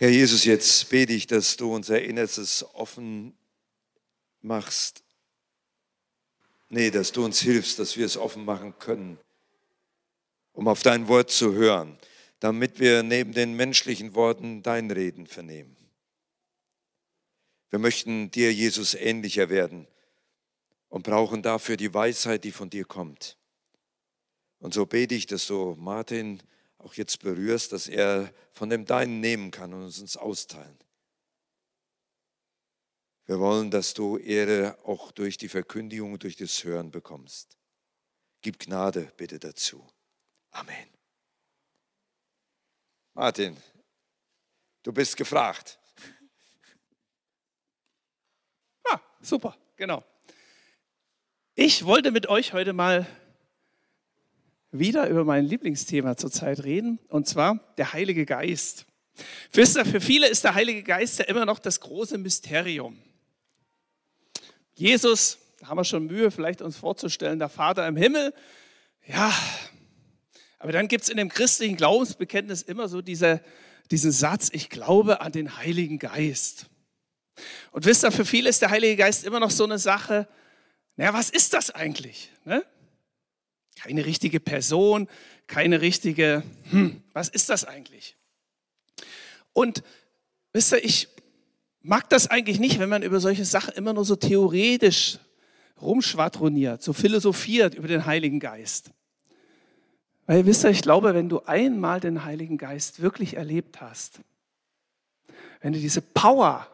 Herr Jesus, jetzt bete ich, dass du unser Innerstes offen machst. Nee, dass du uns hilfst, dass wir es offen machen können, um auf dein Wort zu hören, damit wir neben den menschlichen Worten dein Reden vernehmen. Wir möchten dir, Jesus, ähnlicher werden und brauchen dafür die Weisheit, die von dir kommt. Und so bete ich, dass du Martin auch jetzt berührst, dass er von dem Deinen nehmen kann und uns austeilen. Wir wollen, dass du Ehre auch durch die Verkündigung, durch das Hören bekommst. Gib Gnade bitte dazu. Amen. Martin, du bist gefragt. Ah, super, genau. Ich wollte mit euch heute mal wieder über mein Lieblingsthema zurzeit reden, und zwar der Heilige Geist. Wisst ihr, für viele ist der Heilige Geist ja immer noch das große Mysterium. Jesus, da haben wir schon Mühe, vielleicht uns vorzustellen, der Vater im Himmel, ja, aber dann gibt es in dem christlichen Glaubensbekenntnis immer so diese, diesen Satz, ich glaube an den Heiligen Geist. Und wisst ihr, für viele ist der Heilige Geist immer noch so eine Sache, naja, was ist das eigentlich? Ne? Keine richtige Person, keine richtige, hm, was ist das eigentlich? Und wisst ihr, ich mag das eigentlich nicht, wenn man über solche Sachen immer nur so theoretisch rumschwadroniert, so philosophiert über den Heiligen Geist. Weil wisst ihr, ich glaube, wenn du einmal den Heiligen Geist wirklich erlebt hast, wenn du diese Power,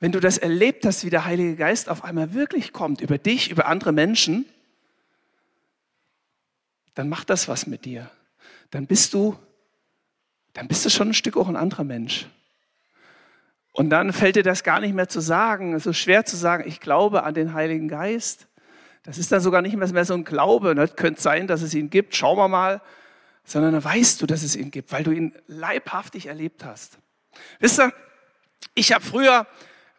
wenn du das erlebt hast, wie der Heilige Geist auf einmal wirklich kommt, über dich, über andere Menschen, dann macht das was mit dir. Dann bist du, dann bist du schon ein Stück auch ein anderer Mensch. Und dann fällt dir das gar nicht mehr zu sagen. Es ist schwer zu sagen, ich glaube an den Heiligen Geist. Das ist dann sogar nicht mehr so ein Glaube. Ne? Könnte sein, dass es ihn gibt, schauen wir mal. Sondern dann weißt du, dass es ihn gibt, weil du ihn leibhaftig erlebt hast. Wisst ihr, ich habe früher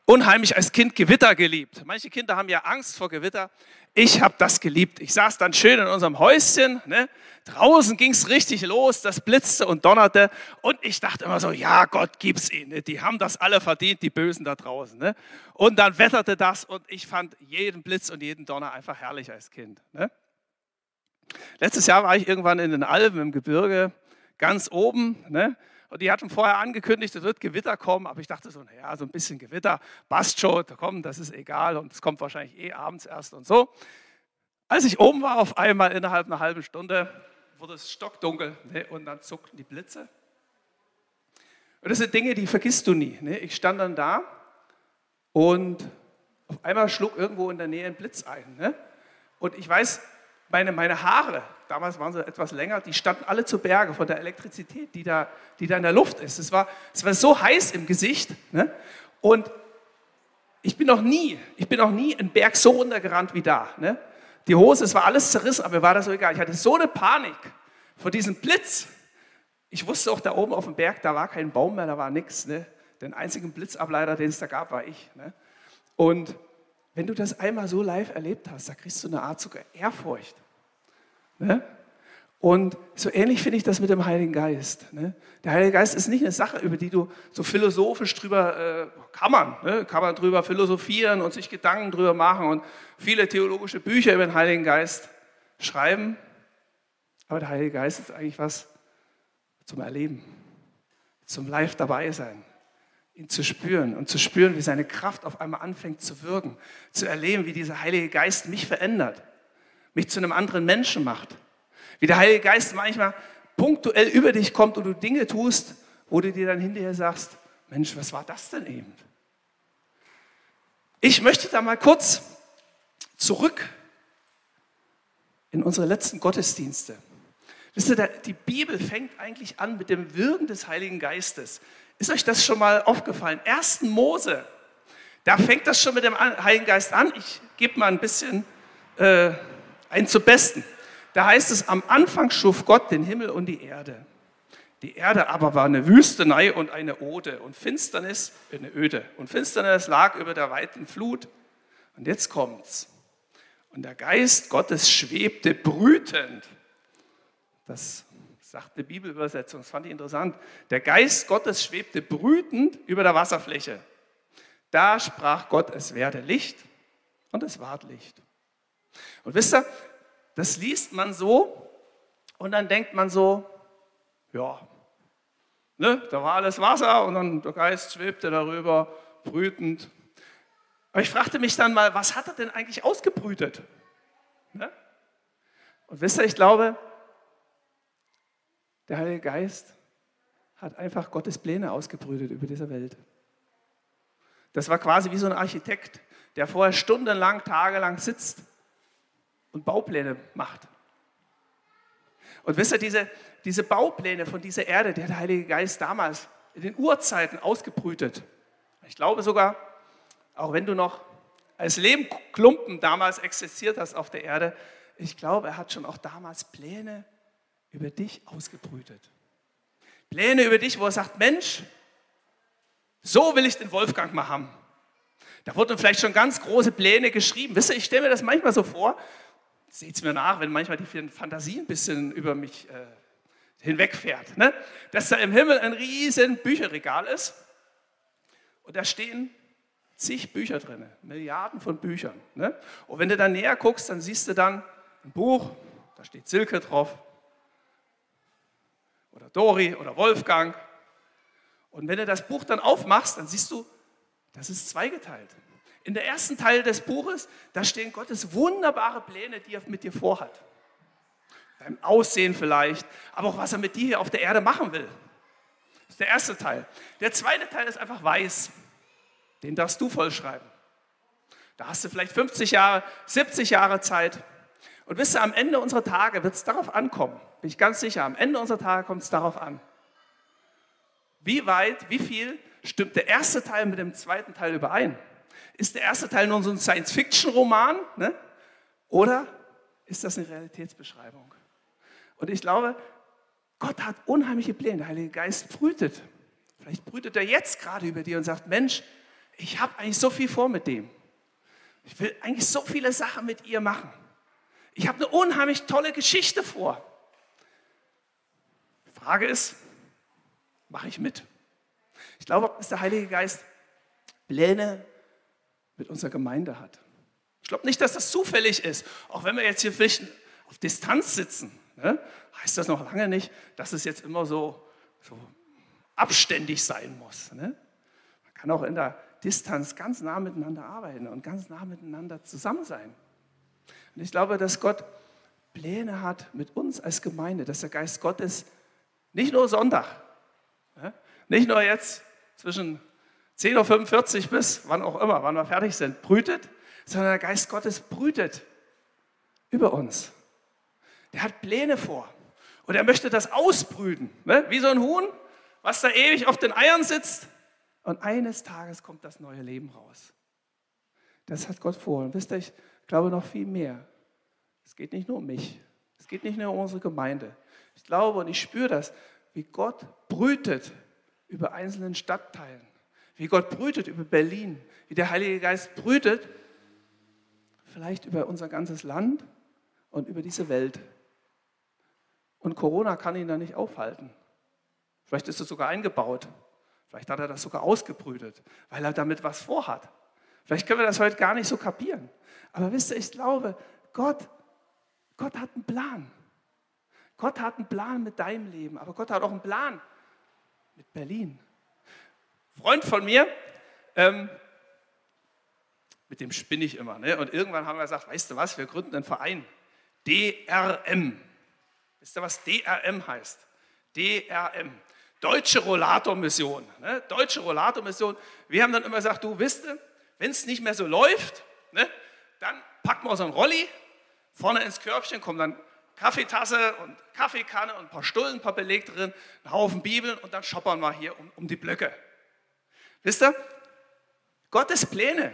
unheimlich als Kind Gewitter geliebt. Manche Kinder haben ja Angst vor Gewitter. Ich habe das geliebt. Ich saß dann schön in unserem Häuschen. Ne? Draußen ging es richtig los, das blitzte und donnerte. Und ich dachte immer so, ja, Gott gib's ihnen. Ne? Die haben das alle verdient, die Bösen da draußen. Ne? Und dann wetterte das und ich fand jeden Blitz und jeden Donner einfach herrlich als Kind. Ne? Letztes Jahr war ich irgendwann in den Alpen im Gebirge, ganz oben. Und die hatten vorher angekündigt, es wird Gewitter kommen, aber ich dachte so, naja, so ein bisschen Gewitter, passt schon, komm, das ist egal und es kommt wahrscheinlich eh abends erst und so. Als ich oben war, auf einmal innerhalb einer halben Stunde wurde es stockdunkel ne, und dann zuckten die Blitze. Und das sind Dinge, die vergisst du nie. Ne? Ich stand dann da und auf einmal schlug irgendwo in der Nähe ein Blitz ein. Ne? Und ich weiß, meine, meine Haare, damals waren sie etwas länger, die standen alle zu Berge von der Elektrizität, die da, die da in der Luft ist. Es war, es war so heiß im Gesicht. Ne? Und ich bin noch nie, ich bin noch nie einen Berg so runtergerannt wie da. Ne? Die Hose, es war alles zerrissen, aber mir war das so egal. Ich hatte so eine Panik vor diesem Blitz. Ich wusste auch, da oben auf dem Berg, da war kein Baum mehr, da war nichts. Ne? Den einzigen Blitzableiter, den es da gab, war ich. Ne? Und wenn du das einmal so live erlebt hast, da kriegst du eine Art sogar Ehrfurcht. Ne? Und so ähnlich finde ich das mit dem Heiligen Geist. Ne? Der Heilige Geist ist nicht eine Sache, über die du so philosophisch drüber, äh, kann man, ne? kann man drüber philosophieren und sich Gedanken drüber machen und viele theologische Bücher über den Heiligen Geist schreiben. Aber der Heilige Geist ist eigentlich was zum Erleben, zum Live dabei sein ihn zu spüren und zu spüren, wie seine Kraft auf einmal anfängt zu wirken, zu erleben, wie dieser Heilige Geist mich verändert, mich zu einem anderen Menschen macht, wie der Heilige Geist manchmal punktuell über dich kommt und du Dinge tust, wo du dir dann hinterher sagst, Mensch, was war das denn eben? Ich möchte da mal kurz zurück in unsere letzten Gottesdienste. Wisst ihr, die Bibel fängt eigentlich an mit dem Wirken des Heiligen Geistes. Ist euch das schon mal aufgefallen? 1. Mose, da fängt das schon mit dem Heiligen Geist an. Ich gebe mal ein bisschen äh, ein zu Besten. Da heißt es, am Anfang schuf Gott den Himmel und die Erde. Die Erde aber war eine Wüstenei und eine Ode und Finsternis, eine Öde. Und Finsternis lag über der weiten Flut. Und jetzt kommt's. Und der Geist Gottes schwebte brütend. Das sagt eine Bibelübersetzung, das fand ich interessant. Der Geist Gottes schwebte brütend über der Wasserfläche. Da sprach Gott, es werde Licht und es ward Licht. Und wisst ihr, das liest man so und dann denkt man so, ja, ne, da war alles Wasser und dann der Geist schwebte darüber, brütend. Aber ich fragte mich dann mal, was hat er denn eigentlich ausgebrütet? Ne? Und wisst ihr, ich glaube, der Heilige Geist hat einfach Gottes Pläne ausgebrütet über diese Welt. Das war quasi wie so ein Architekt, der vorher stundenlang, tagelang sitzt und Baupläne macht. Und wisst ihr, diese, diese Baupläne von dieser Erde, die hat der Heilige Geist damals in den Urzeiten ausgebrütet. Ich glaube sogar, auch wenn du noch als Lehmklumpen damals existiert hast auf der Erde, ich glaube, er hat schon auch damals Pläne über dich ausgebrütet. Pläne über dich, wo er sagt, Mensch, so will ich den Wolfgang mal haben. Da wurden vielleicht schon ganz große Pläne geschrieben. Wisst ihr, ich stelle mir das manchmal so vor, seht es mir nach, wenn manchmal die Fantasie ein bisschen über mich äh, hinwegfährt, ne? dass da im Himmel ein riesen Bücherregal ist und da stehen zig Bücher drin, Milliarden von Büchern. Ne? Und wenn du dann näher guckst, dann siehst du dann ein Buch, da steht Silke drauf, oder Dori oder Wolfgang. Und wenn du das Buch dann aufmachst, dann siehst du, das ist zweigeteilt. In der ersten Teil des Buches, da stehen Gottes wunderbare Pläne, die er mit dir vorhat. Dein Aussehen vielleicht, aber auch was er mit dir hier auf der Erde machen will. Das ist der erste Teil. Der zweite Teil ist einfach weiß. Den darfst du vollschreiben. Da hast du vielleicht 50 Jahre, 70 Jahre Zeit. Und wisst ihr, am Ende unserer Tage wird es darauf ankommen, bin ich ganz sicher, am Ende unserer Tage kommt es darauf an, wie weit, wie viel stimmt der erste Teil mit dem zweiten Teil überein? Ist der erste Teil nur so ein Science-Fiction-Roman? Ne? Oder ist das eine Realitätsbeschreibung? Und ich glaube, Gott hat unheimliche Pläne. Der Heilige Geist brütet. Vielleicht brütet er jetzt gerade über dir und sagt, Mensch, ich habe eigentlich so viel vor mit dem. Ich will eigentlich so viele Sachen mit ihr machen. Ich habe eine unheimlich tolle Geschichte vor. Die Frage ist, mache ich mit? Ich glaube, dass der Heilige Geist Pläne mit unserer Gemeinde hat. Ich glaube nicht, dass das zufällig ist. Auch wenn wir jetzt hier vielleicht auf Distanz sitzen, ne, heißt das noch lange nicht, dass es jetzt immer so, so abständig sein muss. Ne? Man kann auch in der Distanz ganz nah miteinander arbeiten und ganz nah miteinander zusammen sein. Und ich glaube, dass Gott Pläne hat mit uns als Gemeinde, dass der Geist Gottes nicht nur Sonntag, nicht nur jetzt zwischen 10.45 Uhr bis wann auch immer, wann wir fertig sind, brütet, sondern der Geist Gottes brütet über uns. Der hat Pläne vor und er möchte das ausbrüten, ne? wie so ein Huhn, was da ewig auf den Eiern sitzt und eines Tages kommt das neue Leben raus. Das hat Gott vor. Und wisst ihr, glaube noch viel mehr. Es geht nicht nur um mich. Es geht nicht nur um unsere Gemeinde. Ich glaube und ich spüre das, wie Gott brütet über einzelnen Stadtteilen, wie Gott brütet über Berlin, wie der Heilige Geist brütet vielleicht über unser ganzes Land und über diese Welt. Und Corona kann ihn da nicht aufhalten. Vielleicht ist es sogar eingebaut. Vielleicht hat er das sogar ausgebrütet, weil er damit was vorhat. Vielleicht können wir das heute gar nicht so kapieren. Aber wisst ihr, ich glaube, Gott, Gott hat einen Plan. Gott hat einen Plan mit deinem Leben, aber Gott hat auch einen Plan mit Berlin. Freund von mir, ähm, mit dem spinne ich immer. Ne? Und irgendwann haben wir gesagt, weißt du was, wir gründen einen Verein. DRM. Wisst ihr, was DRM heißt? DRM. Deutsche Rollator-Mission. Ne? Deutsche Rollator-Mission. Wir haben dann immer gesagt, du wisst, wenn es nicht mehr so läuft, ne, dann packen wir einen Rolli, vorne ins Körbchen kommt dann Kaffeetasse und Kaffeekanne und ein paar Stullen, ein paar Beleg drin, ein Haufen Bibeln und dann shoppern wir hier um, um die Blöcke. Wisst ihr, Gottes Pläne,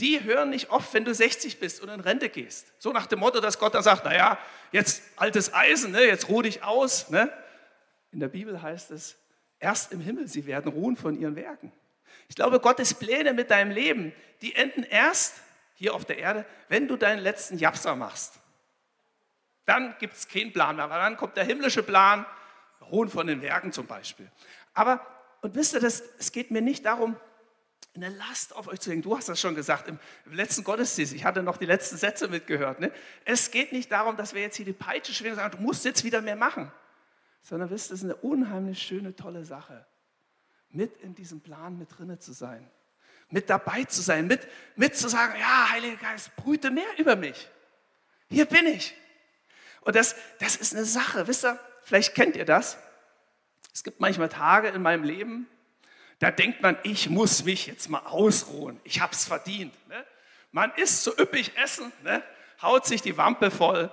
die hören nicht oft, wenn du 60 bist und in Rente gehst. So nach dem Motto, dass Gott dann sagt, naja, jetzt altes Eisen, ne, jetzt ruh dich aus. Ne? In der Bibel heißt es, erst im Himmel, sie werden ruhen von ihren Werken. Ich glaube, Gottes Pläne mit deinem Leben, die enden erst hier auf der Erde, wenn du deinen letzten Japser machst. Dann gibt es keinen Plan mehr, weil dann kommt der himmlische Plan, Ruhen von den Werken zum Beispiel. Aber, und wisst ihr, das, es geht mir nicht darum, eine Last auf euch zu legen. Du hast das schon gesagt im, im letzten Gottesdienst. Ich hatte noch die letzten Sätze mitgehört. Ne? Es geht nicht darum, dass wir jetzt hier die Peitsche schwingen und sagen, du musst jetzt wieder mehr machen. Sondern wisst, ihr, es ist eine unheimlich schöne, tolle Sache, mit in diesem Plan mit drinne zu sein. Mit dabei zu sein, mit, mit zu sagen, ja, Heiliger Geist, brüte mehr über mich. Hier bin ich. Und das, das ist eine Sache, wisst ihr, vielleicht kennt ihr das. Es gibt manchmal Tage in meinem Leben, da denkt man, ich muss mich jetzt mal ausruhen. Ich habe es verdient. Ne? Man isst so üppig essen, ne? haut sich die Wampe voll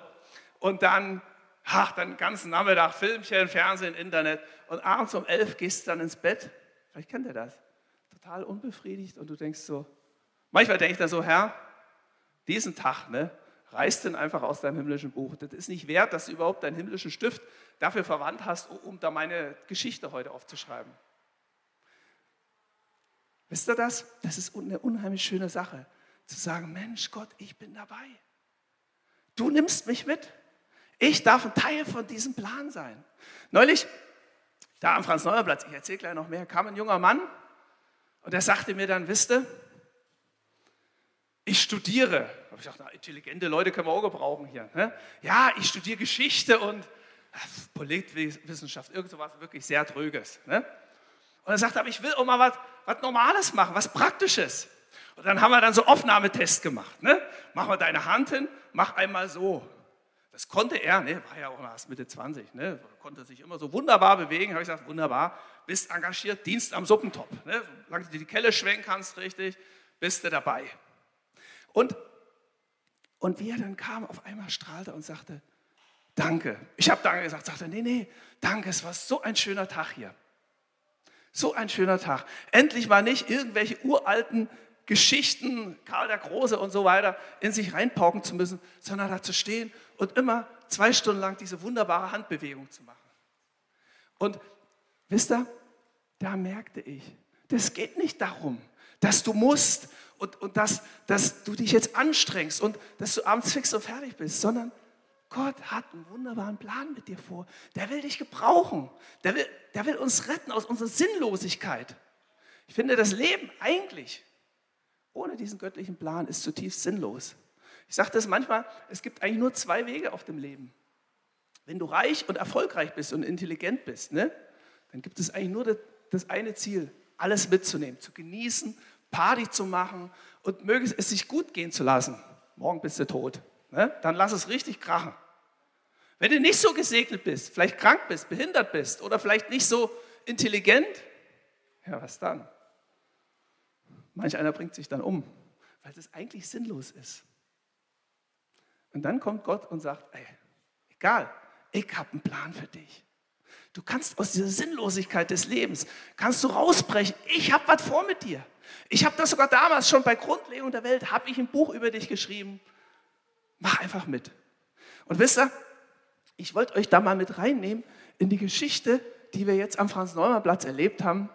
und dann, ach, dann den ganzen Nachmittag Filmchen, Fernsehen, Internet und abends um elf gehst du dann ins Bett. Vielleicht kennt ihr das. Total unbefriedigt und du denkst so, manchmal denke ich dann so, Herr, diesen Tag, ne, reiß den einfach aus deinem himmlischen Buch. Das ist nicht wert, dass du überhaupt deinen himmlischen Stift dafür verwandt hast, um da meine Geschichte heute aufzuschreiben. Wisst ihr das? Das ist eine unheimlich schöne Sache, zu sagen, Mensch Gott, ich bin dabei. Du nimmst mich mit. Ich darf ein Teil von diesem Plan sein. Neulich, da am Franz-Neuer-Platz, ich erzähle gleich noch mehr, kam ein junger Mann und der sagte mir dann, wisst ihr, ich studiere. Da ich gedacht, na, intelligente Leute können wir auch gebrauchen hier. Ne? Ja, ich studiere Geschichte und Politwissenschaft, irgend sowas wirklich sehr Tröges. Ne? Und er sagte, aber ich will auch mal was, was Normales machen, was Praktisches. Und dann haben wir dann so Aufnahmetests gemacht. Ne? Mach mal deine Hand hin, mach einmal so. Das konnte er, ne? war ja auch erst Mitte 20, ne? konnte sich immer so wunderbar bewegen. Habe ich gesagt, wunderbar, bist engagiert, Dienst am Suppentopf. Ne? Solange du die Kelle schwenken kannst, richtig, bist du dabei. Und, und wie er dann kam, auf einmal strahlte und sagte, danke. Ich habe danke gesagt, sagte, nee, nee, danke, es war so ein schöner Tag hier. So ein schöner Tag. Endlich mal nicht irgendwelche uralten Geschichten, Karl der Große und so weiter, in sich reinpauken zu müssen, sondern da zu stehen und immer zwei Stunden lang diese wunderbare Handbewegung zu machen. Und wisst ihr, da merkte ich, das geht nicht darum, dass du musst und, und dass, dass du dich jetzt anstrengst und dass du abends fix und fertig bist, sondern Gott hat einen wunderbaren Plan mit dir vor. Der will dich gebrauchen. Der will, der will uns retten aus unserer Sinnlosigkeit. Ich finde, das Leben eigentlich ohne diesen göttlichen Plan ist zutiefst sinnlos. Ich sage das manchmal, es gibt eigentlich nur zwei Wege auf dem Leben. Wenn du reich und erfolgreich bist und intelligent bist, ne, dann gibt es eigentlich nur das, das eine Ziel, alles mitzunehmen, zu genießen, Party zu machen und möge es sich gut gehen zu lassen. Morgen bist du tot. Ne? Dann lass es richtig krachen. Wenn du nicht so gesegnet bist, vielleicht krank bist, behindert bist oder vielleicht nicht so intelligent, ja, was dann? Manch einer bringt sich dann um, weil es eigentlich sinnlos ist. Und dann kommt Gott und sagt, ey, egal, ich habe einen Plan für dich. Du kannst aus dieser Sinnlosigkeit des Lebens, kannst du rausbrechen. Ich habe was vor mit dir. Ich habe das sogar damals schon bei Grundlegung der Welt, habe ich ein Buch über dich geschrieben. Mach einfach mit. Und wisst ihr, ich wollte euch da mal mit reinnehmen in die Geschichte, die wir jetzt am Franz-Neumann-Platz erlebt haben.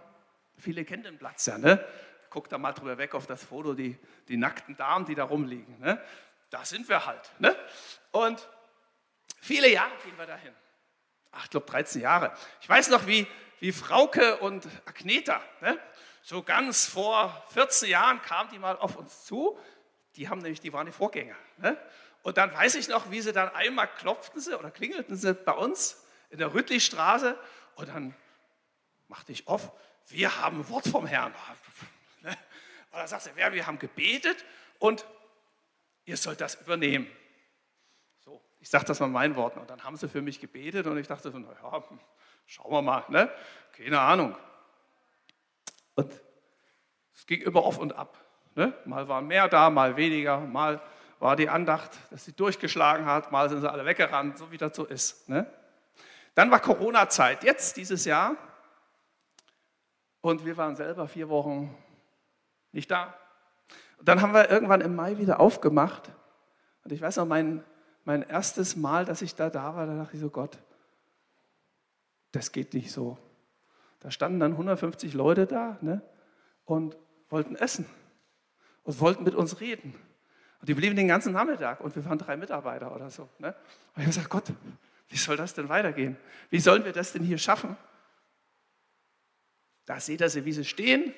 Viele kennen den Platz ja, ne? Guckt da mal drüber weg auf das Foto, die, die nackten Damen, die da rumliegen. Ne? Da sind wir halt. Ne? Und viele Jahre gehen wir dahin. Ach, ich glaube 13 Jahre. Ich weiß noch, wie, wie Frauke und Agneta, ne? so ganz vor 14 Jahren kamen die mal auf uns zu. Die haben nämlich, die waren die Vorgänger. Ne? Und dann weiß ich noch, wie sie dann einmal klopften sie oder klingelten sie bei uns in der Rüttlichstraße und dann machte ich auf, wir haben Wort vom Herrn. Ne? Und dann sagt er, wir haben gebetet und ihr sollt das übernehmen. So, ich sage das mal meinen Worten. Und dann haben sie für mich gebetet und ich dachte so, naja, schauen wir mal, ne? keine Ahnung. Und es ging immer auf und ab. Ne? Mal waren mehr da, mal weniger, mal war die Andacht, dass sie durchgeschlagen hat, mal sind sie alle weggerannt, so wie das so ist. Ne? Dann war Corona-Zeit, jetzt dieses Jahr. Und wir waren selber vier Wochen nicht da. Und dann haben wir irgendwann im Mai wieder aufgemacht. Und ich weiß noch, mein, mein erstes Mal, dass ich da da war, da dachte ich so, Gott, das geht nicht so. Da standen dann 150 Leute da ne, und wollten essen und wollten mit uns reden. Und die blieben den ganzen Nachmittag und wir waren drei Mitarbeiter oder so. Ne? Und ich habe gesagt, Gott, wie soll das denn weitergehen? Wie sollen wir das denn hier schaffen? Da seht ihr sie, wie sie stehen.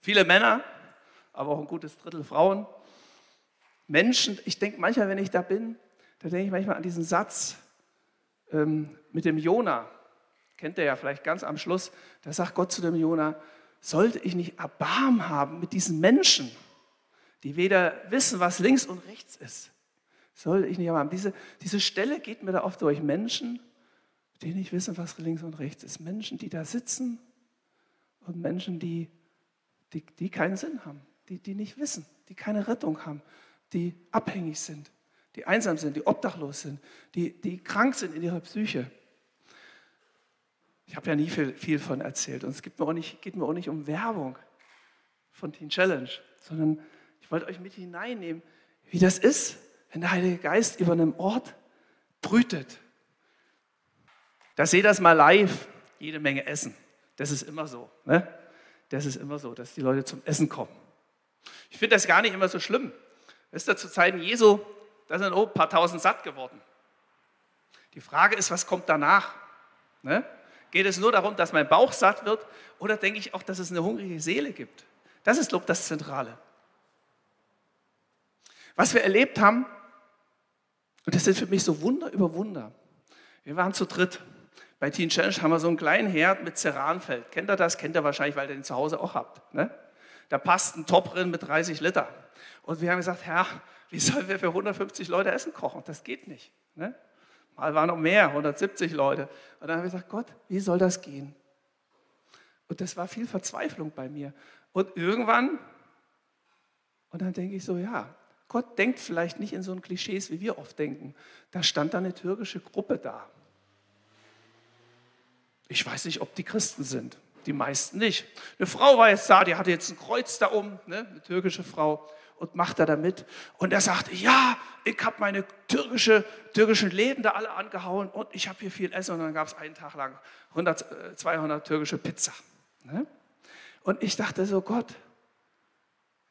Viele Männer, aber auch ein gutes Drittel Frauen. Menschen, ich denke manchmal, wenn ich da bin, da denke ich manchmal an diesen Satz ähm, mit dem Jona. Kennt ihr ja vielleicht ganz am Schluss. Da sagt Gott zu dem Jona, sollte ich nicht Erbarm haben mit diesen Menschen, die weder wissen, was links und rechts ist. Sollte ich nicht erbarmen. Diese, diese Stelle geht mir da oft durch. Menschen, die nicht wissen, was links und rechts ist. Menschen, die da sitzen und Menschen, die, die, die keinen Sinn haben, die, die nicht wissen, die keine Rettung haben, die abhängig sind, die einsam sind, die obdachlos sind, die, die krank sind in ihrer Psyche. Ich habe ja nie viel, viel von erzählt und es geht mir, auch nicht, geht mir auch nicht um Werbung von Teen Challenge, sondern ich wollte euch mit hineinnehmen, wie das ist, wenn der Heilige Geist über einem Ort brütet. Da seht das mal live, jede Menge Essen. Das ist immer so. Ne? Das ist immer so, dass die Leute zum Essen kommen. Ich finde das gar nicht immer so schlimm. Wisst ihr, zu Zeiten Jesu, da sind auch ein paar tausend satt geworden. Die Frage ist, was kommt danach? Ne? Geht es nur darum, dass mein Bauch satt wird oder denke ich auch, dass es eine hungrige Seele gibt? Das ist, glaube ich, das Zentrale. Was wir erlebt haben, und das sind für mich so Wunder über Wunder. Wir waren zu dritt. Bei Teen Challenge haben wir so einen kleinen Herd mit Ceranfeld. Kennt ihr das? Kennt ihr wahrscheinlich, weil ihr den zu Hause auch habt. Ne? Da passt ein Top drin mit 30 Liter. Und wir haben gesagt, Herr, wie sollen wir für 150 Leute Essen kochen? Das geht nicht. Ne? Mal waren noch mehr, 170 Leute. Und dann haben wir gesagt, Gott, wie soll das gehen? Und das war viel Verzweiflung bei mir. Und irgendwann, und dann denke ich so, ja, Gott denkt vielleicht nicht in so Klischees, wie wir oft denken. Da stand da eine türkische Gruppe da. Ich weiß nicht, ob die Christen sind. Die meisten nicht. Eine Frau war jetzt da, die hatte jetzt ein Kreuz da oben, ne? eine türkische Frau und macht er damit. Und er sagte, ja, ich habe meine türkische, türkischen Läden da alle angehauen und ich habe hier viel Essen. Und dann gab es einen Tag lang 100, 200 äh, türkische Pizza. Ne? Und ich dachte so, Gott,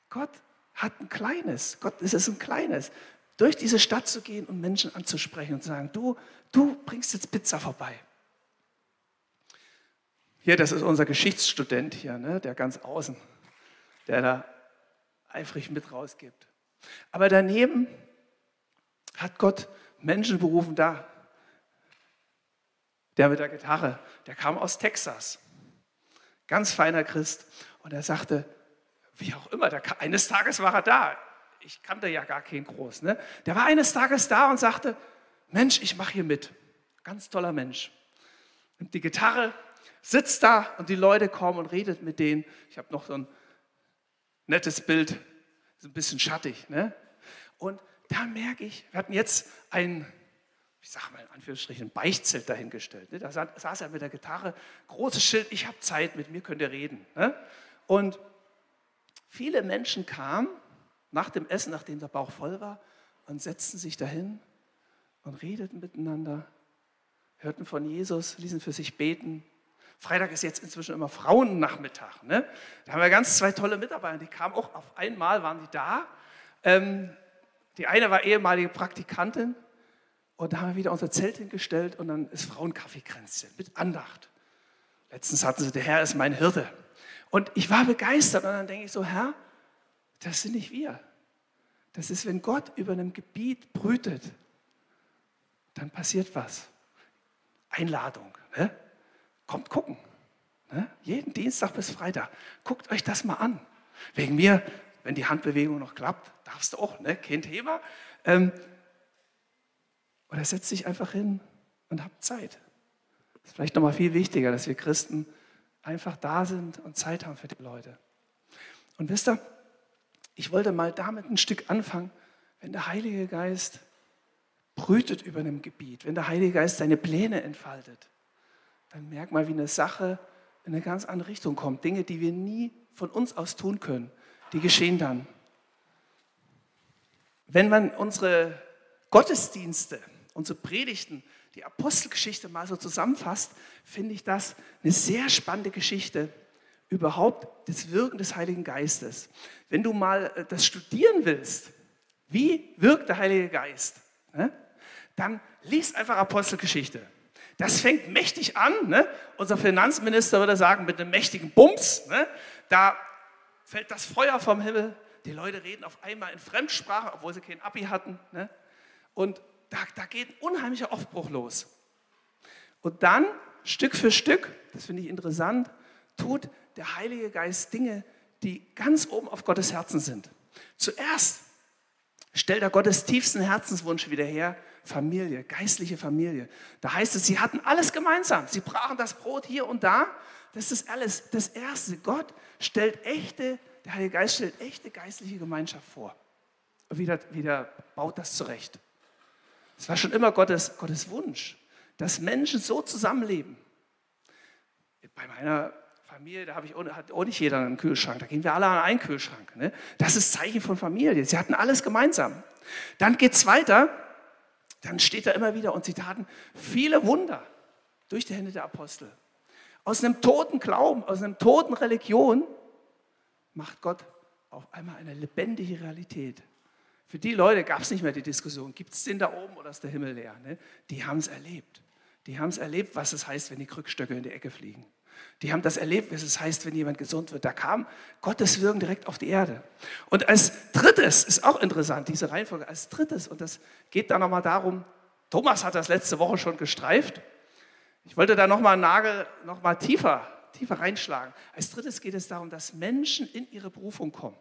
Gott hat ein kleines, Gott, es ist ein kleines, durch diese Stadt zu gehen und Menschen anzusprechen und zu sagen, du, du bringst jetzt Pizza vorbei. Hier, das ist unser Geschichtsstudent hier, ne, der ganz außen, der da eifrig mit rausgibt. Aber daneben hat Gott Menschen berufen da. Der mit der Gitarre, der kam aus Texas. Ganz feiner Christ. Und er sagte, wie auch immer, der, eines Tages war er da. Ich kannte ja gar keinen Groß. Ne? Der war eines Tages da und sagte, Mensch, ich mache hier mit. Ganz toller Mensch. Nimmt die Gitarre, sitzt da und die Leute kommen und redet mit denen. Ich habe noch so ein nettes Bild, so ein bisschen schattig. Ne? Und da merke ich, wir hatten jetzt ein, ich sage mal in Anführungsstrichen, ein Beichtzelt dahingestellt. Ne? Da saß er mit der Gitarre, großes Schild, ich habe Zeit, mit mir könnt ihr reden. Ne? Und viele Menschen kamen nach dem Essen, nachdem der Bauch voll war, und setzten sich dahin und redeten miteinander, hörten von Jesus, ließen für sich beten, Freitag ist jetzt inzwischen immer Frauennachmittag. Ne? Da haben wir ganz zwei tolle Mitarbeiter, die kamen auch auf einmal, waren die da. Ähm, die eine war ehemalige Praktikantin und da haben wir wieder unser Zelt hingestellt und dann ist Frauenkaffeekränzchen mit Andacht. Letztens hatten sie, der Herr ist mein Hirte. Und ich war begeistert und dann denke ich so, Herr, das sind nicht wir. Das ist, wenn Gott über einem Gebiet brütet, dann passiert was. Einladung. Ne? Kommt gucken. Ne? Jeden Dienstag bis Freitag. Guckt euch das mal an. Wegen mir, wenn die Handbewegung noch klappt, darfst du auch, ne? kein Thema. Ähm, oder setzt dich einfach hin und habt Zeit. Das ist vielleicht nochmal viel wichtiger, dass wir Christen einfach da sind und Zeit haben für die Leute. Und wisst ihr, ich wollte mal damit ein Stück anfangen, wenn der Heilige Geist brütet über einem Gebiet, wenn der Heilige Geist seine Pläne entfaltet, dann merk mal, wie eine Sache in eine ganz andere Richtung kommt. Dinge, die wir nie von uns aus tun können, die geschehen dann. Wenn man unsere Gottesdienste, unsere Predigten, die Apostelgeschichte mal so zusammenfasst, finde ich das eine sehr spannende Geschichte überhaupt das Wirken des Heiligen Geistes. Wenn du mal äh, das studieren willst, wie wirkt der Heilige Geist, ne, dann lies einfach Apostelgeschichte. Das fängt mächtig an. Ne? Unser Finanzminister würde sagen, mit einem mächtigen Bums. Ne? Da fällt das Feuer vom Himmel. Die Leute reden auf einmal in Fremdsprache, obwohl sie kein Abi hatten. Ne? Und da, da geht ein unheimlicher Aufbruch los. Und dann, Stück für Stück, das finde ich interessant, tut der Heilige Geist Dinge, die ganz oben auf Gottes Herzen sind. Zuerst stellt er Gottes tiefsten Herzenswunsch wieder her, Familie, geistliche Familie. Da heißt es, sie hatten alles gemeinsam. Sie brachen das Brot hier und da. Das ist alles. Das Erste, Gott stellt echte, der Heilige Geist stellt echte geistliche Gemeinschaft vor. Und wieder, wieder baut das zurecht. Es war schon immer Gottes, Gottes Wunsch, dass Menschen so zusammenleben. Bei meiner Familie, da ich, hat auch nicht jeder einen Kühlschrank, da gehen wir alle an einen Kühlschrank. Ne? Das ist Zeichen von Familie. Sie hatten alles gemeinsam. Dann geht es weiter, dann steht da immer wieder, und sie taten viele Wunder durch die Hände der Apostel. Aus einem toten Glauben, aus einer toten Religion macht Gott auf einmal eine lebendige Realität. Für die Leute gab es nicht mehr die Diskussion, gibt es den da oben oder ist der Himmel leer? Ne? Die haben es erlebt. Die haben es erlebt, was es heißt, wenn die Krückstöcke in die Ecke fliegen. Die haben das erlebt, was es heißt, wenn jemand gesund wird. Da kam Gottes Wirken direkt auf die Erde. Und als drittes, ist auch interessant, diese Reihenfolge, als drittes, und das geht dann nochmal darum, Thomas hat das letzte Woche schon gestreift. Ich wollte da nochmal einen Nagel nochmal tiefer, tiefer reinschlagen. Als drittes geht es darum, dass Menschen in ihre Berufung kommen.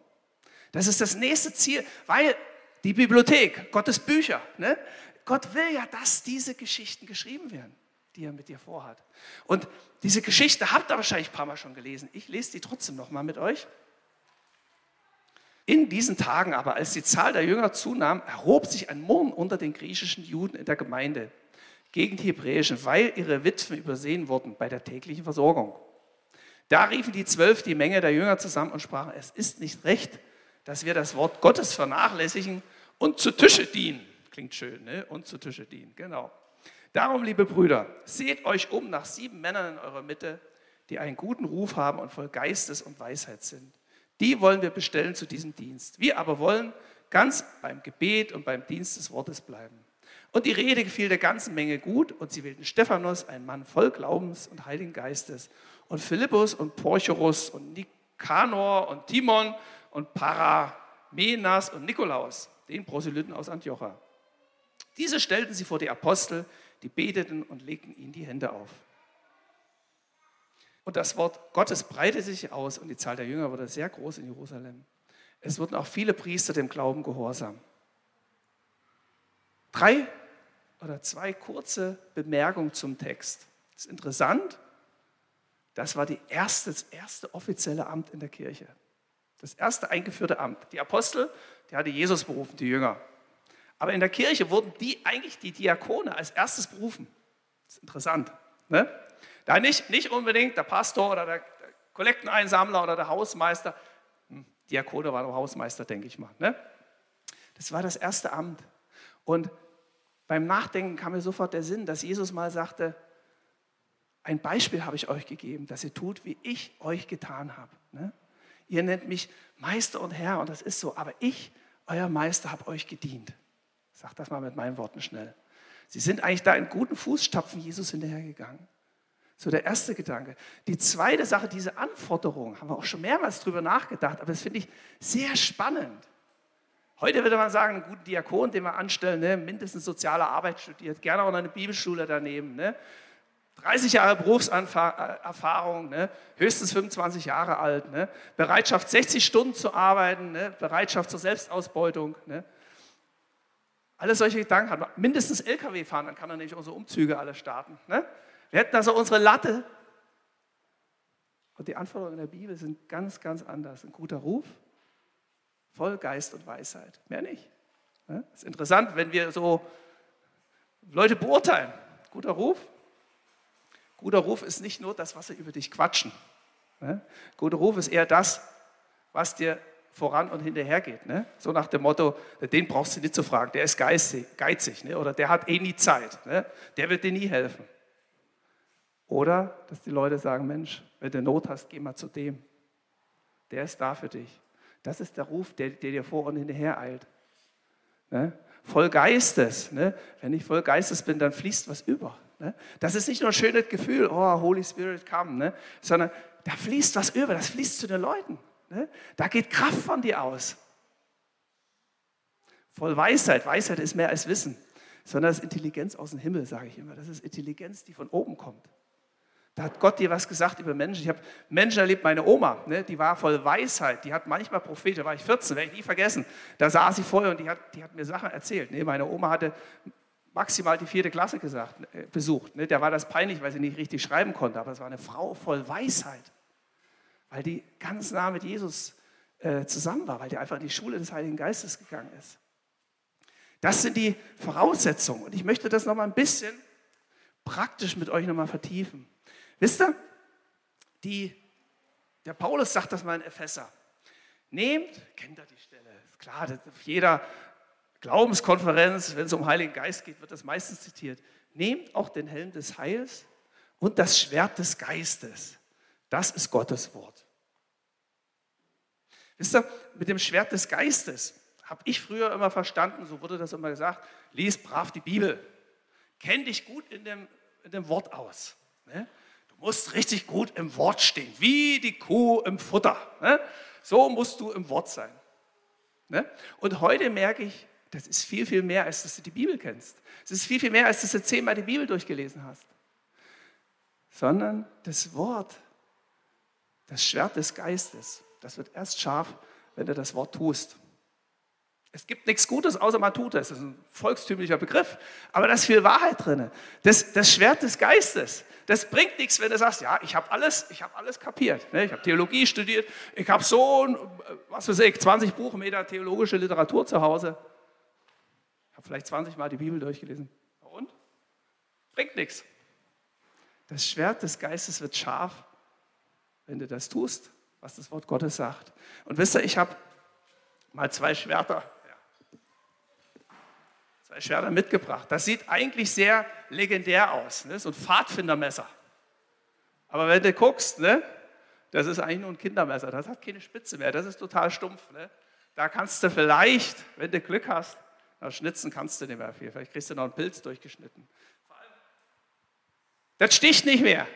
Das ist das nächste Ziel, weil die Bibliothek, Gottes Bücher, ne? Gott will ja, dass diese Geschichten geschrieben werden die er mit dir vorhat. Und diese Geschichte habt ihr wahrscheinlich ein paar Mal schon gelesen. Ich lese die trotzdem noch mal mit euch. In diesen Tagen aber, als die Zahl der Jünger zunahm, erhob sich ein Murren unter den griechischen Juden in der Gemeinde gegen die Hebräischen, weil ihre Witwen übersehen wurden bei der täglichen Versorgung. Da riefen die Zwölf die Menge der Jünger zusammen und sprachen, es ist nicht recht, dass wir das Wort Gottes vernachlässigen und zu Tische dienen. Klingt schön, ne? Und zu Tische dienen, genau. Darum, liebe Brüder, seht euch um nach sieben Männern in eurer Mitte, die einen guten Ruf haben und voll Geistes und Weisheit sind. Die wollen wir bestellen zu diesem Dienst. Wir aber wollen ganz beim Gebet und beim Dienst des Wortes bleiben. Und die Rede gefiel der ganzen Menge gut und sie wählten Stephanus, einen Mann voll Glaubens und Heiligen Geistes, und Philippus und Porchorus und Nikanor und Timon und Paramenas und Nikolaus, den Proselyten aus Antiocha. Diese stellten sie vor die Apostel, die beteten und legten ihnen die Hände auf. Und das Wort Gottes breitete sich aus und die Zahl der Jünger wurde sehr groß in Jerusalem. Es wurden auch viele Priester dem Glauben gehorsam. Drei oder zwei kurze Bemerkungen zum Text. Das ist interessant. Das war die erste, das erste offizielle Amt in der Kirche. Das erste eingeführte Amt. Die Apostel, die hatte Jesus berufen, die Jünger. Aber in der Kirche wurden die eigentlich die Diakone als erstes berufen. Das ist interessant. Ne? Da nicht, nicht unbedingt der Pastor oder der Kollekteneinsammler oder der Hausmeister. Hm, Diakone war noch Hausmeister, denke ich mal. Ne? Das war das erste Amt. Und beim Nachdenken kam mir sofort der Sinn, dass Jesus mal sagte, ein Beispiel habe ich euch gegeben, dass ihr tut, wie ich euch getan habe. Ne? Ihr nennt mich Meister und Herr und das ist so, aber ich, euer Meister, habe euch gedient. Sag das mal mit meinen Worten schnell. Sie sind eigentlich da in guten Fußstapfen Jesus hinterhergegangen. So der erste Gedanke. Die zweite Sache, diese Anforderung, haben wir auch schon mehrmals drüber nachgedacht, aber das finde ich sehr spannend. Heute würde man sagen, einen guten Diakon, den wir anstellen, ne, mindestens soziale Arbeit studiert, gerne auch noch eine Bibelschule daneben, ne, 30 Jahre Berufserfahrung, ne, höchstens 25 Jahre alt, ne, Bereitschaft, 60 Stunden zu arbeiten, ne, Bereitschaft zur Selbstausbeutung. Ne, alle solche Gedanken hat. Mindestens LKW fahren, dann kann er nämlich unsere Umzüge alle starten. Ne? Wir hätten also unsere Latte. Und die Anforderungen in der Bibel sind ganz, ganz anders. Ein guter Ruf, voll Geist und Weisheit. Mehr nicht. Ne? Ist interessant, wenn wir so Leute beurteilen. Guter Ruf. Guter Ruf ist nicht nur das, was sie über dich quatschen. Ne? Guter Ruf ist eher das, was dir voran und hinterher geht. Ne? So nach dem Motto, den brauchst du nicht zu fragen, der ist geizig, geizig ne? oder der hat eh nie Zeit, ne? der wird dir nie helfen. Oder dass die Leute sagen, Mensch, wenn du Not hast, geh mal zu dem. Der ist da für dich. Das ist der Ruf, der, der dir vor und hinterher eilt. Ne? Voll Geistes. Ne? Wenn ich voll Geistes bin, dann fließt was über. Ne? Das ist nicht nur ein schönes Gefühl, oh, Holy Spirit come, ne? sondern da fließt was über, das fließt zu den Leuten. Ne? Da geht Kraft von dir aus. Voll Weisheit. Weisheit ist mehr als Wissen, sondern das ist Intelligenz aus dem Himmel, sage ich immer. Das ist Intelligenz, die von oben kommt. Da hat Gott dir was gesagt über Menschen. Ich habe Menschen erlebt, meine Oma, ne, die war voll Weisheit. Die hat manchmal Prophet, da war ich 14, werde ich nie vergessen. Da saß sie vorher und die hat, die hat mir Sachen erzählt. Ne, meine Oma hatte maximal die vierte Klasse gesagt, äh, besucht. Ne, der war das peinlich, weil sie nicht richtig schreiben konnte. Aber es war eine Frau voll Weisheit, weil die ganz nah mit Jesus äh, zusammen war, weil die einfach in die Schule des Heiligen Geistes gegangen ist. Das sind die Voraussetzungen. Und ich möchte das nochmal ein bisschen praktisch mit euch nochmal vertiefen. Wisst ihr, die, der Paulus sagt das mal in Epheser. Nehmt, kennt ihr die Stelle, ist klar, auf jeder Glaubenskonferenz, wenn es um Heiligen Geist geht, wird das meistens zitiert. Nehmt auch den Helm des Heils und das Schwert des Geistes. Das ist Gottes Wort. Wisst ihr, mit dem Schwert des Geistes habe ich früher immer verstanden, so wurde das immer gesagt, lies brav die Bibel. Kenn dich gut in dem, in dem Wort aus. Ne? musst richtig gut im Wort stehen, wie die Kuh im Futter. Ne? So musst du im Wort sein. Ne? Und heute merke ich, das ist viel, viel mehr, als dass du die Bibel kennst. Es ist viel, viel mehr, als dass du zehnmal die Bibel durchgelesen hast. Sondern das Wort, das Schwert des Geistes, das wird erst scharf, wenn du das Wort tust. Es gibt nichts Gutes, außer man tut es. Das ist ein volkstümlicher Begriff. Aber da ist viel Wahrheit drin. Das, das Schwert des Geistes, das bringt nichts, wenn du sagst, ja, ich habe alles, ich alles kapiert. Ne? Ich habe Theologie studiert, ich habe so, was weiß ich, 20 Buchmeter theologische Literatur zu Hause. Ich habe vielleicht 20 Mal die Bibel durchgelesen. Und? Bringt nichts. Das Schwert des Geistes wird scharf, wenn du das tust, was das Wort Gottes sagt. Und wisst ihr, ich habe mal zwei Schwerter zwei Schwerter mitgebracht. Das sieht eigentlich sehr legendär aus, ne? so ein Pfadfindermesser. Aber wenn du guckst, ne? das ist eigentlich nur ein Kindermesser, das hat keine Spitze mehr, das ist total stumpf. Ne? Da kannst du vielleicht, wenn du Glück hast, na, schnitzen kannst du nicht mehr viel. Vielleicht kriegst du noch einen Pilz durchgeschnitten. Das sticht nicht mehr.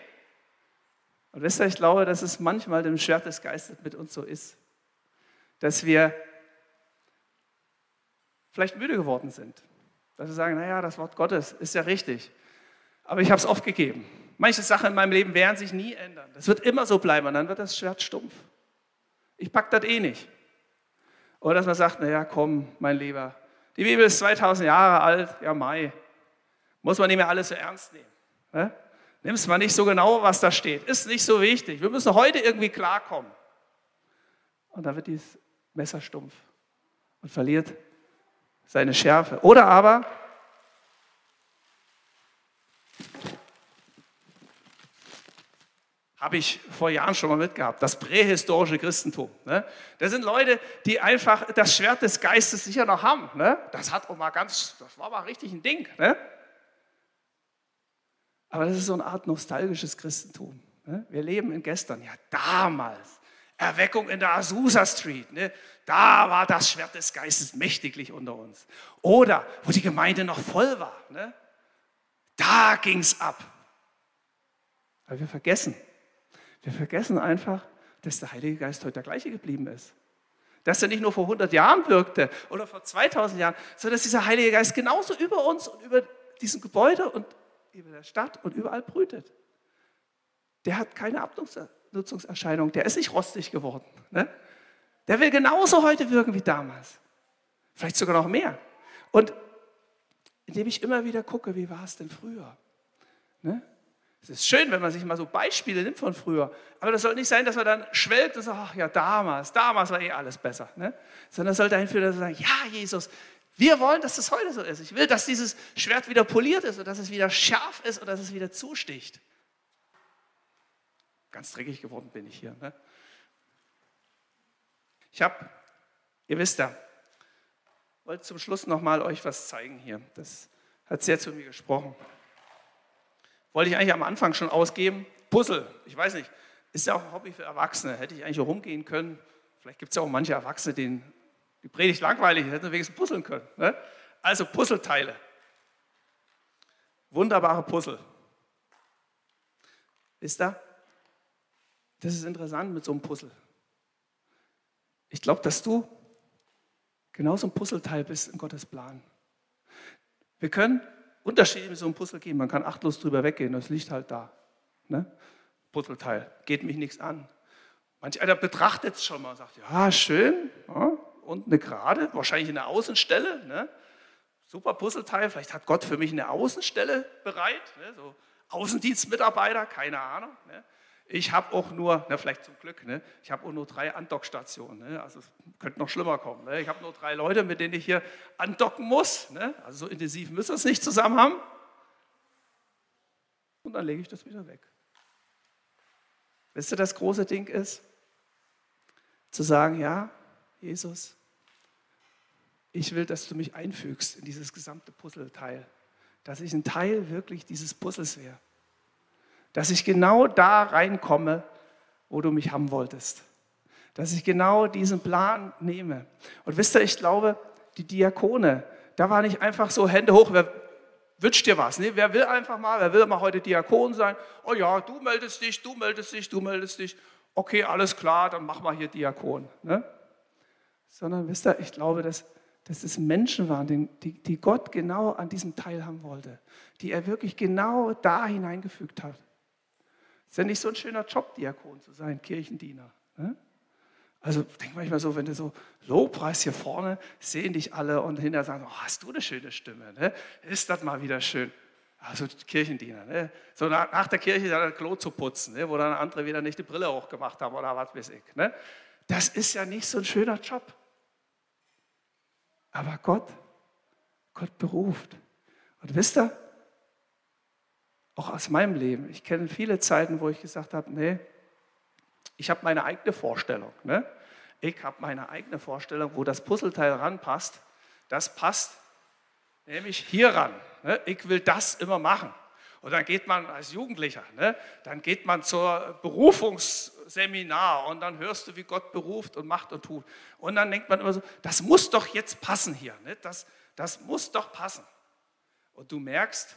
Und wisst ihr, ich glaube, dass es manchmal dem Schwert des Geistes mit uns so ist, dass wir vielleicht müde geworden sind, dass wir sagen, naja, das Wort Gottes ist ja richtig. Aber ich habe es oft gegeben. Manche Sachen in meinem Leben werden sich nie ändern. Das wird immer so bleiben und dann wird das Schwert stumpf. Ich packe das eh nicht. Oder dass man sagt, naja, komm, mein Lieber, die Bibel ist 2000 Jahre alt, ja Mai, muss man nicht mehr alles so ernst nehmen. Ne? Nimm es mal nicht so genau, was da steht. Ist nicht so wichtig. Wir müssen heute irgendwie klarkommen. Und dann wird dieses Messer stumpf und verliert seine Schärfe. Oder aber habe ich vor Jahren schon mal mitgehabt, das prähistorische Christentum. Ne? Das sind Leute, die einfach das Schwert des Geistes sicher noch haben. Ne? Das hat auch mal ganz, das war mal richtig ein Ding. Ne? Aber das ist so eine Art nostalgisches Christentum. Ne? Wir leben in gestern, ja damals. Erweckung in der Azusa Street. Ne? Da war das Schwert des Geistes mächtiglich unter uns. Oder wo die Gemeinde noch voll war. Ne? Da ging es ab. Aber wir vergessen. Wir vergessen einfach, dass der Heilige Geist heute der gleiche geblieben ist. Dass er nicht nur vor 100 Jahren wirkte oder vor 2000 Jahren, sondern dass dieser Heilige Geist genauso über uns und über diesem Gebäude und über der Stadt und überall brütet. Der hat keine Abnutzungserscheinung, der ist nicht rostig geworden. Ne? Der will genauso heute wirken wie damals. Vielleicht sogar noch mehr. Und indem ich immer wieder gucke, wie war es denn früher? Ne? Es ist schön, wenn man sich mal so Beispiele nimmt von früher. Aber das soll nicht sein, dass man dann schwelgt und sagt, ach ja, damals, damals war eh alles besser. Ne? Sondern es soll dahin führen, dass wir sagen, ja, Jesus, wir wollen, dass es heute so ist. Ich will, dass dieses Schwert wieder poliert ist und dass es wieder scharf ist und dass es wieder zusticht. Ganz dreckig geworden bin ich hier. Ne? Ich habe, ihr wisst ja, wollte zum Schluss nochmal euch was zeigen hier. Das hat sehr zu mir gesprochen. wollte ich eigentlich am Anfang schon ausgeben. Puzzle, ich weiß nicht, ist ja auch ein Hobby für Erwachsene. Hätte ich eigentlich rumgehen können. Vielleicht gibt es ja auch manche Erwachsene, denen die Predigt langweilig hätten sie wenigstens puzzeln können. Ne? Also Puzzleteile. Wunderbare Puzzle. Wisst ihr? Das ist interessant mit so einem Puzzle. Ich glaube, dass du genauso ein Puzzleteil bist in Gottes Plan. Wir können unterschiedlich mit so einem Puzzle gehen. Man kann achtlos drüber weggehen, das liegt halt da. Ne? Puzzleteil, geht mich nichts an. Manch einer betrachtet es schon mal und sagt, ja, schön, ja, und eine Gerade, wahrscheinlich eine Außenstelle. Ne? Super Puzzleteil, vielleicht hat Gott für mich eine Außenstelle bereit, ne? so Außendienstmitarbeiter, keine Ahnung. Ne? Ich habe auch nur, na, vielleicht zum Glück, ne? ich habe auch nur drei Andockstationen. Ne? Also es könnte noch schlimmer kommen. Ne? Ich habe nur drei Leute, mit denen ich hier andocken muss. Also so intensiv müssen wir es nicht zusammen haben. Und dann lege ich das wieder weg. Wisst ihr, das große Ding ist, zu sagen, ja, Jesus, ich will, dass du mich einfügst in dieses gesamte Puzzleteil, dass ich ein Teil wirklich dieses Puzzles wäre dass ich genau da reinkomme, wo du mich haben wolltest. Dass ich genau diesen Plan nehme. Und wisst ihr, ich glaube, die Diakone, da war nicht einfach so Hände hoch, wer wünscht dir was? Nee, wer will einfach mal, wer will mal heute Diakon sein? Oh ja, du meldest dich, du meldest dich, du meldest dich. Okay, alles klar, dann mach mal hier Diakon. Ne? Sondern wisst ihr, ich glaube, dass, dass es Menschen waren, die, die Gott genau an diesem Teil haben wollte, die er wirklich genau da hineingefügt hat. Ist ja nicht so ein schöner Job, Diakon zu sein, Kirchendiener. Ne? Also denk manchmal so, wenn du so Lobpreis hier vorne, sehen dich alle und hinterher sagen, oh, hast du eine schöne Stimme, ne? ist das mal wieder schön. Also Kirchendiener, ne? so nach, nach, der Kirche dann das Klo zu putzen, ne? wo dann andere wieder nicht die Brille hochgemacht haben oder was weiß ich. Ne? Das ist ja nicht so ein schöner Job. Aber Gott, Gott beruft. Und wisst ihr, auch aus meinem Leben. Ich kenne viele Zeiten, wo ich gesagt habe, nee, ich habe meine eigene Vorstellung. Ne? Ich habe meine eigene Vorstellung, wo das Puzzleteil ranpasst. Das passt nämlich hier ran. Ne? Ich will das immer machen. Und dann geht man als Jugendlicher, ne? dann geht man zur Berufungsseminar und dann hörst du, wie Gott beruft und macht und tut. Und dann denkt man immer so, das muss doch jetzt passen hier. Ne? Das, das muss doch passen. Und du merkst,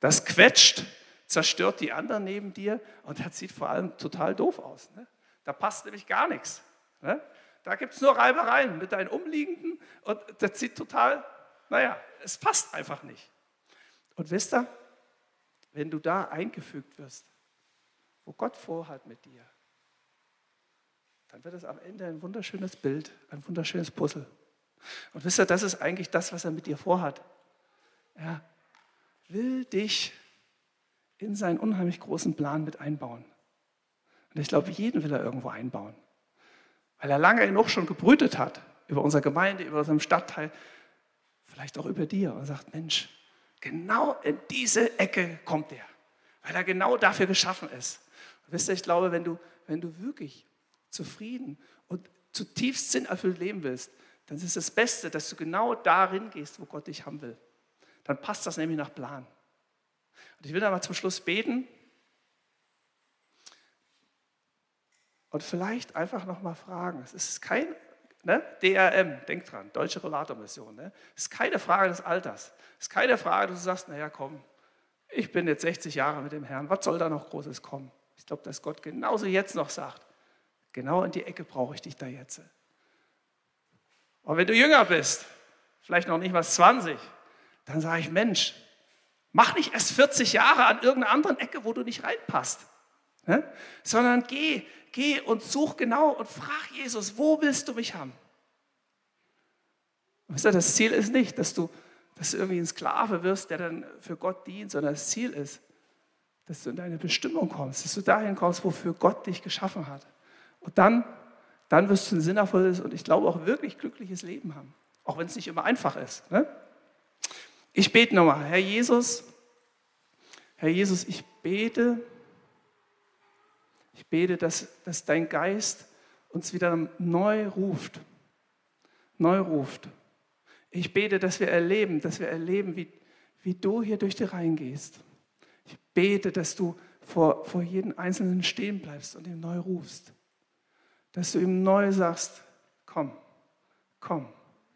das quetscht, zerstört die anderen neben dir und das sieht vor allem total doof aus. Ne? Da passt nämlich gar nichts. Ne? Da gibt es nur Reibereien mit deinen Umliegenden und das sieht total, naja, es passt einfach nicht. Und wisst ihr, wenn du da eingefügt wirst, wo Gott vorhat mit dir, dann wird es am Ende ein wunderschönes Bild, ein wunderschönes Puzzle. Und wisst ihr, das ist eigentlich das, was er mit dir vorhat. Ja, will dich in seinen unheimlich großen Plan mit einbauen. Und ich glaube, jeden will er irgendwo einbauen. Weil er lange genug schon gebrütet hat über unsere Gemeinde, über unseren Stadtteil, vielleicht auch über dir und sagt, Mensch, genau in diese Ecke kommt er, weil er genau dafür geschaffen ist. Und wisst ihr, ich glaube, wenn du, wenn du wirklich zufrieden und zutiefst sinnerfüllt leben willst, dann ist es das Beste, dass du genau darin gehst, wo Gott dich haben will dann passt das nämlich nach Plan. Und ich will aber zum Schluss beten und vielleicht einfach nochmal fragen. Es ist kein ne, DRM, denk dran, Deutsche Rollatormission. Ne? Ist keine Frage des Alters. Ist keine Frage, dass du sagst, naja, komm, ich bin jetzt 60 Jahre mit dem Herrn, was soll da noch Großes kommen? Ich glaube, dass Gott genauso jetzt noch sagt, genau in die Ecke brauche ich dich da jetzt. Und wenn du jünger bist, vielleicht noch nicht mal 20, dann sage ich, Mensch, mach nicht erst 40 Jahre an irgendeiner anderen Ecke, wo du nicht reinpasst, ne? sondern geh, geh und such genau und frag Jesus, wo willst du mich haben? Das Ziel ist nicht, dass du, dass du irgendwie ein Sklave wirst, der dann für Gott dient, sondern das Ziel ist, dass du in deine Bestimmung kommst, dass du dahin kommst, wofür Gott dich geschaffen hat. Und dann, dann wirst du ein sinnvolles und ich glaube auch wirklich glückliches Leben haben. Auch wenn es nicht immer einfach ist. Ne? Ich bete nochmal, Herr Jesus, Herr Jesus, ich bete, ich bete, dass, dass dein Geist uns wieder neu ruft, neu ruft. Ich bete, dass wir erleben, dass wir erleben, wie, wie du hier durch die Reihen gehst. Ich bete, dass du vor, vor jedem Einzelnen stehen bleibst und ihm neu rufst. Dass du ihm neu sagst, komm, komm,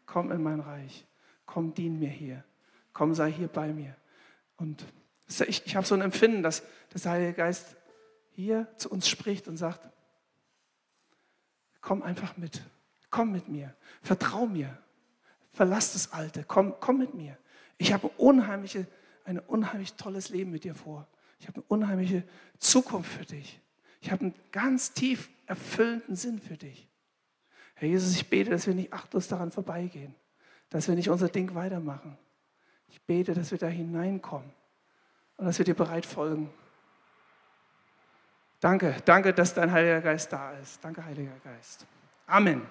komm in mein Reich, komm, dien mir hier, komm, sei hier bei mir. Und ich, ich habe so ein Empfinden, dass, dass der Heilige Geist hier zu uns spricht und sagt, komm einfach mit, komm mit mir, vertrau mir, verlass das Alte, komm, komm mit mir. Ich habe unheimliche, ein unheimlich tolles Leben mit dir vor. Ich habe eine unheimliche Zukunft für dich. Ich habe einen ganz tief erfüllenden Sinn für dich. Herr Jesus, ich bete, dass wir nicht achtlos daran vorbeigehen, dass wir nicht unser Ding weitermachen. Ich bete, dass wir da hineinkommen und dass wir dir bereit folgen. Danke, danke, dass dein Heiliger Geist da ist. Danke, Heiliger Geist. Amen.